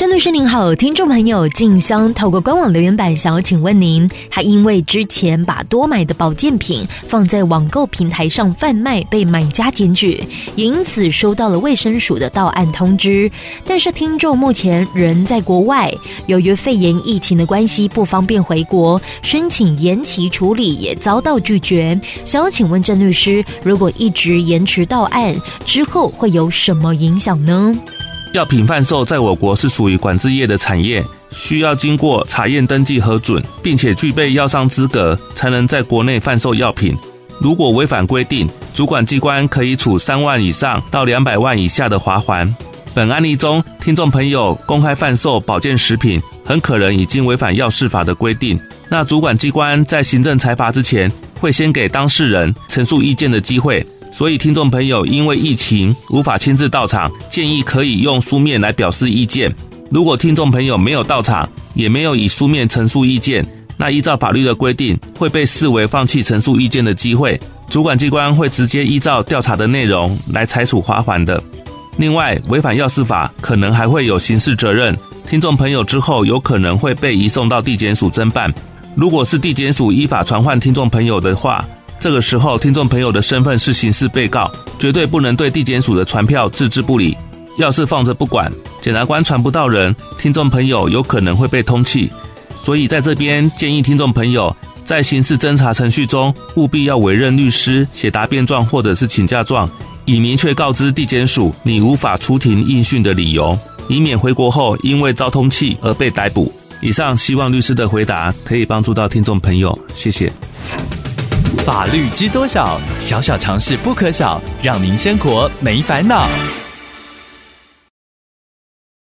郑律师您好，听众朋友静香透过官网留言板想要请问您，他因为之前把多买的保健品放在网购平台上贩卖，被买家检举，也因此收到了卫生署的到案通知。但是听众目前人在国外，由于肺炎疫情的关系不方便回国，申请延期处理也遭到拒绝。想要请问郑律师，如果一直延迟到案之后会有什么影响呢？药品贩售在我国是属于管制业的产业，需要经过查验登记核准，并且具备药商资格，才能在国内贩售药品。如果违反规定，主管机关可以处三万以上到两百万以下的罚锾。本案例中，听众朋友公开贩售保健食品，很可能已经违反药事法的规定。那主管机关在行政裁罚之前，会先给当事人陈述意见的机会。所以，听众朋友因为疫情无法亲自到场，建议可以用书面来表示意见。如果听众朋友没有到场，也没有以书面陈述意见，那依照法律的规定，会被视为放弃陈述意见的机会。主管机关会直接依照调查的内容来裁处罚款的。另外，违反药事法可能还会有刑事责任。听众朋友之后有可能会被移送到地检署侦办。如果是地检署依法传唤听众朋友的话，这个时候，听众朋友的身份是刑事被告，绝对不能对地检署的传票置之不理。要是放着不管，检察官传不到人，听众朋友有可能会被通缉。所以在这边建议听众朋友，在刑事侦查程序中，务必要委任律师写答辩状或者是请假状，以明确告知地检署你无法出庭应讯的理由，以免回国后因为遭通缉而被逮捕。以上希望律师的回答可以帮助到听众朋友，谢谢。法律知多少？小小常识不可少，让您生活没烦恼。